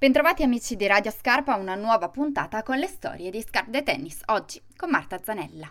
Bentrovati amici di Radio Scarpa a una nuova puntata con le storie di Scarpe de Tennis, oggi con Marta Zanella.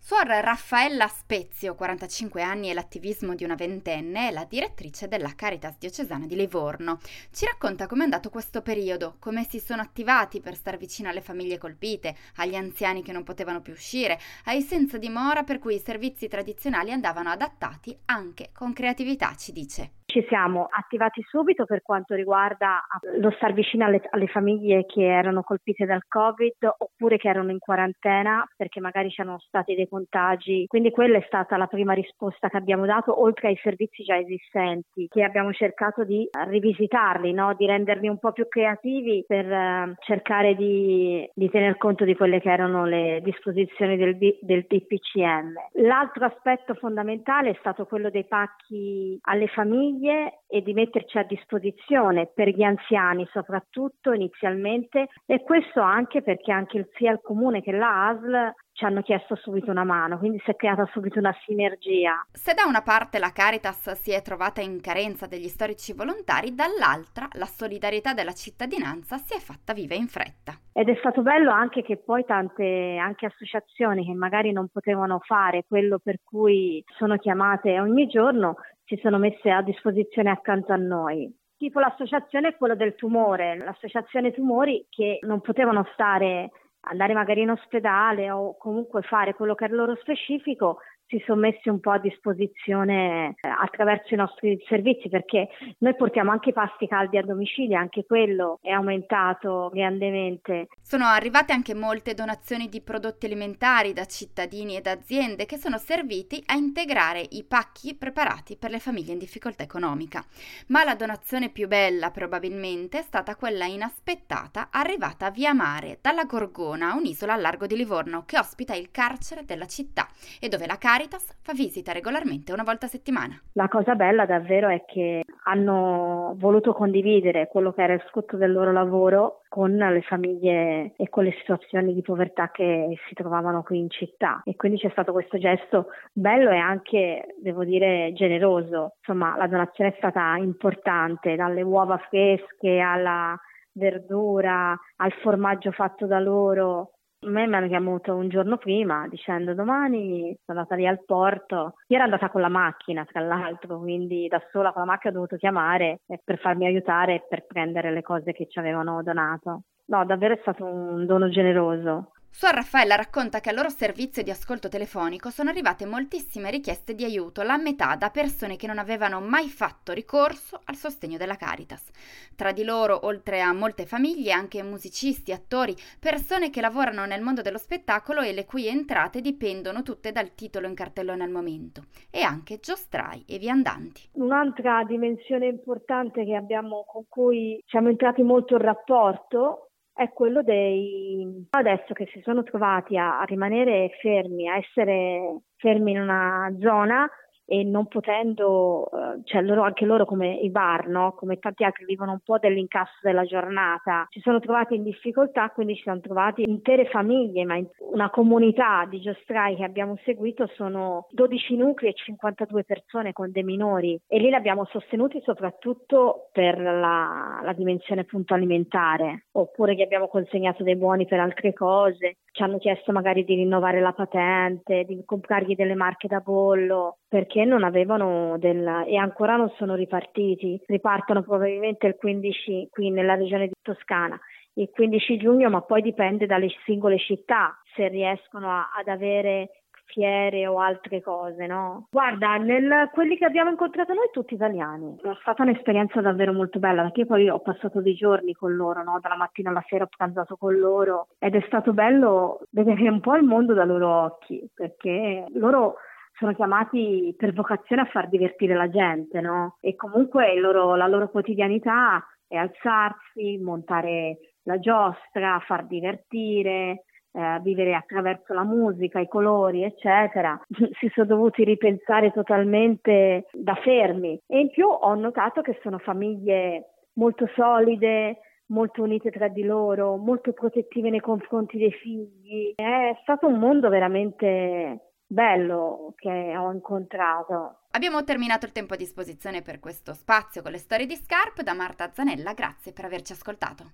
Suor Raffaella Spezio, 45 anni e l'attivismo di una ventenne, è la direttrice della Caritas diocesana di Livorno. Ci racconta com'è andato questo periodo, come si sono attivati per star vicino alle famiglie colpite, agli anziani che non potevano più uscire, ai senza dimora per cui i servizi tradizionali andavano adattati anche con creatività, ci dice. Ci siamo attivati subito per quanto riguarda lo star vicino alle, alle, famiglie che erano colpite dal Covid oppure che erano in quarantena perché magari c'erano stati dei contagi. Quindi quella è stata la prima risposta che abbiamo dato, oltre ai servizi già esistenti, che abbiamo cercato di rivisitarli, no? di renderli un po' più creativi per uh, cercare di, di, tener conto di quelle che erano le disposizioni del, del DPCM. L'altro aspetto fondamentale è stato quello dei pacchi alle famiglie famiglie e di metterci a disposizione per gli anziani soprattutto inizialmente e questo anche perché anche sia il comune che la ASL ci hanno chiesto subito una mano, quindi si è creata subito una sinergia. Se da una parte la Caritas si è trovata in carenza degli storici volontari, dall'altra la solidarietà della cittadinanza si è fatta viva in fretta. Ed è stato bello anche che poi tante anche associazioni che magari non potevano fare quello per cui sono chiamate ogni giorno si sono messe a disposizione accanto a noi. Tipo l'associazione è quello del tumore, l'associazione tumori che non potevano stare andare magari in ospedale o comunque fare quello che è loro specifico, si sono messi un po' a disposizione eh, attraverso i nostri servizi perché noi portiamo anche i pasti caldi a domicilio, anche quello è aumentato grandemente. Sono arrivate anche molte donazioni di prodotti alimentari da cittadini ed aziende che sono serviti a integrare i pacchi preparati per le famiglie in difficoltà economica. Ma la donazione più bella probabilmente è stata quella inaspettata arrivata via mare dalla Gorgona, un'isola a largo di Livorno che ospita il carcere della città e dove la Caritas fa visita regolarmente una volta a settimana. La cosa bella davvero è che hanno voluto condividere quello che era il frutto del loro lavoro con le famiglie e con le situazioni di povertà che si trovavano qui in città e quindi c'è stato questo gesto bello e anche, devo dire, generoso. Insomma, la donazione è stata importante, dalle uova fresche alla verdura, al formaggio fatto da loro, me mi hanno chiamato un giorno prima dicendo domani sono andata lì al porto. Io ero andata con la macchina, tra l'altro, quindi da sola con la macchina ho dovuto chiamare per farmi aiutare per prendere le cose che ci avevano donato. No, davvero è stato un dono generoso. Suor Raffaella racconta che al loro servizio di ascolto telefonico sono arrivate moltissime richieste di aiuto, la metà da persone che non avevano mai fatto ricorso al sostegno della Caritas. Tra di loro, oltre a molte famiglie, anche musicisti, attori, persone che lavorano nel mondo dello spettacolo e le cui entrate dipendono tutte dal titolo in cartellone al momento, e anche giostrai e viandanti. Un'altra dimensione importante abbiamo, con cui siamo entrati molto in rapporto è quello dei adesso che si sono trovati a, a rimanere fermi, a essere fermi in una zona e non potendo, eh, cioè loro, anche loro come i bar, no? come tanti altri vivono un po' dell'incasso della giornata, si sono trovati in difficoltà, quindi ci sono trovati intere famiglie, ma una comunità di giostrai che abbiamo seguito sono 12 nuclei e 52 persone con dei minori. E lì li abbiamo sostenuti soprattutto per la, la dimensione appunto alimentare, oppure che abbiamo consegnato dei buoni per altre cose, ci hanno chiesto magari di rinnovare la patente, di comprargli delle marche da bollo, perché non avevano del... e ancora non sono ripartiti. Ripartono probabilmente il 15 qui nella regione di Toscana il 15 giugno, ma poi dipende dalle singole città se riescono a, ad avere fiere o altre cose, no? Guarda, nel, quelli che abbiamo incontrato noi tutti italiani. È stata un'esperienza davvero molto bella perché poi ho passato dei giorni con loro, no? Dalla mattina alla sera ho pranzato con loro ed è stato bello vedere un po' il mondo dai loro occhi perché loro sono chiamati per vocazione a far divertire la gente, no? E comunque loro, la loro quotidianità è alzarsi, montare la giostra, far divertire, eh, vivere attraverso la musica, i colori, eccetera, si sono dovuti ripensare totalmente da fermi. E in più ho notato che sono famiglie molto solide, molto unite tra di loro, molto protettive nei confronti dei figli. È stato un mondo veramente bello che ho incontrato. Abbiamo terminato il tempo a disposizione per questo spazio con le storie di Scarp. Da Marta Zanella, grazie per averci ascoltato.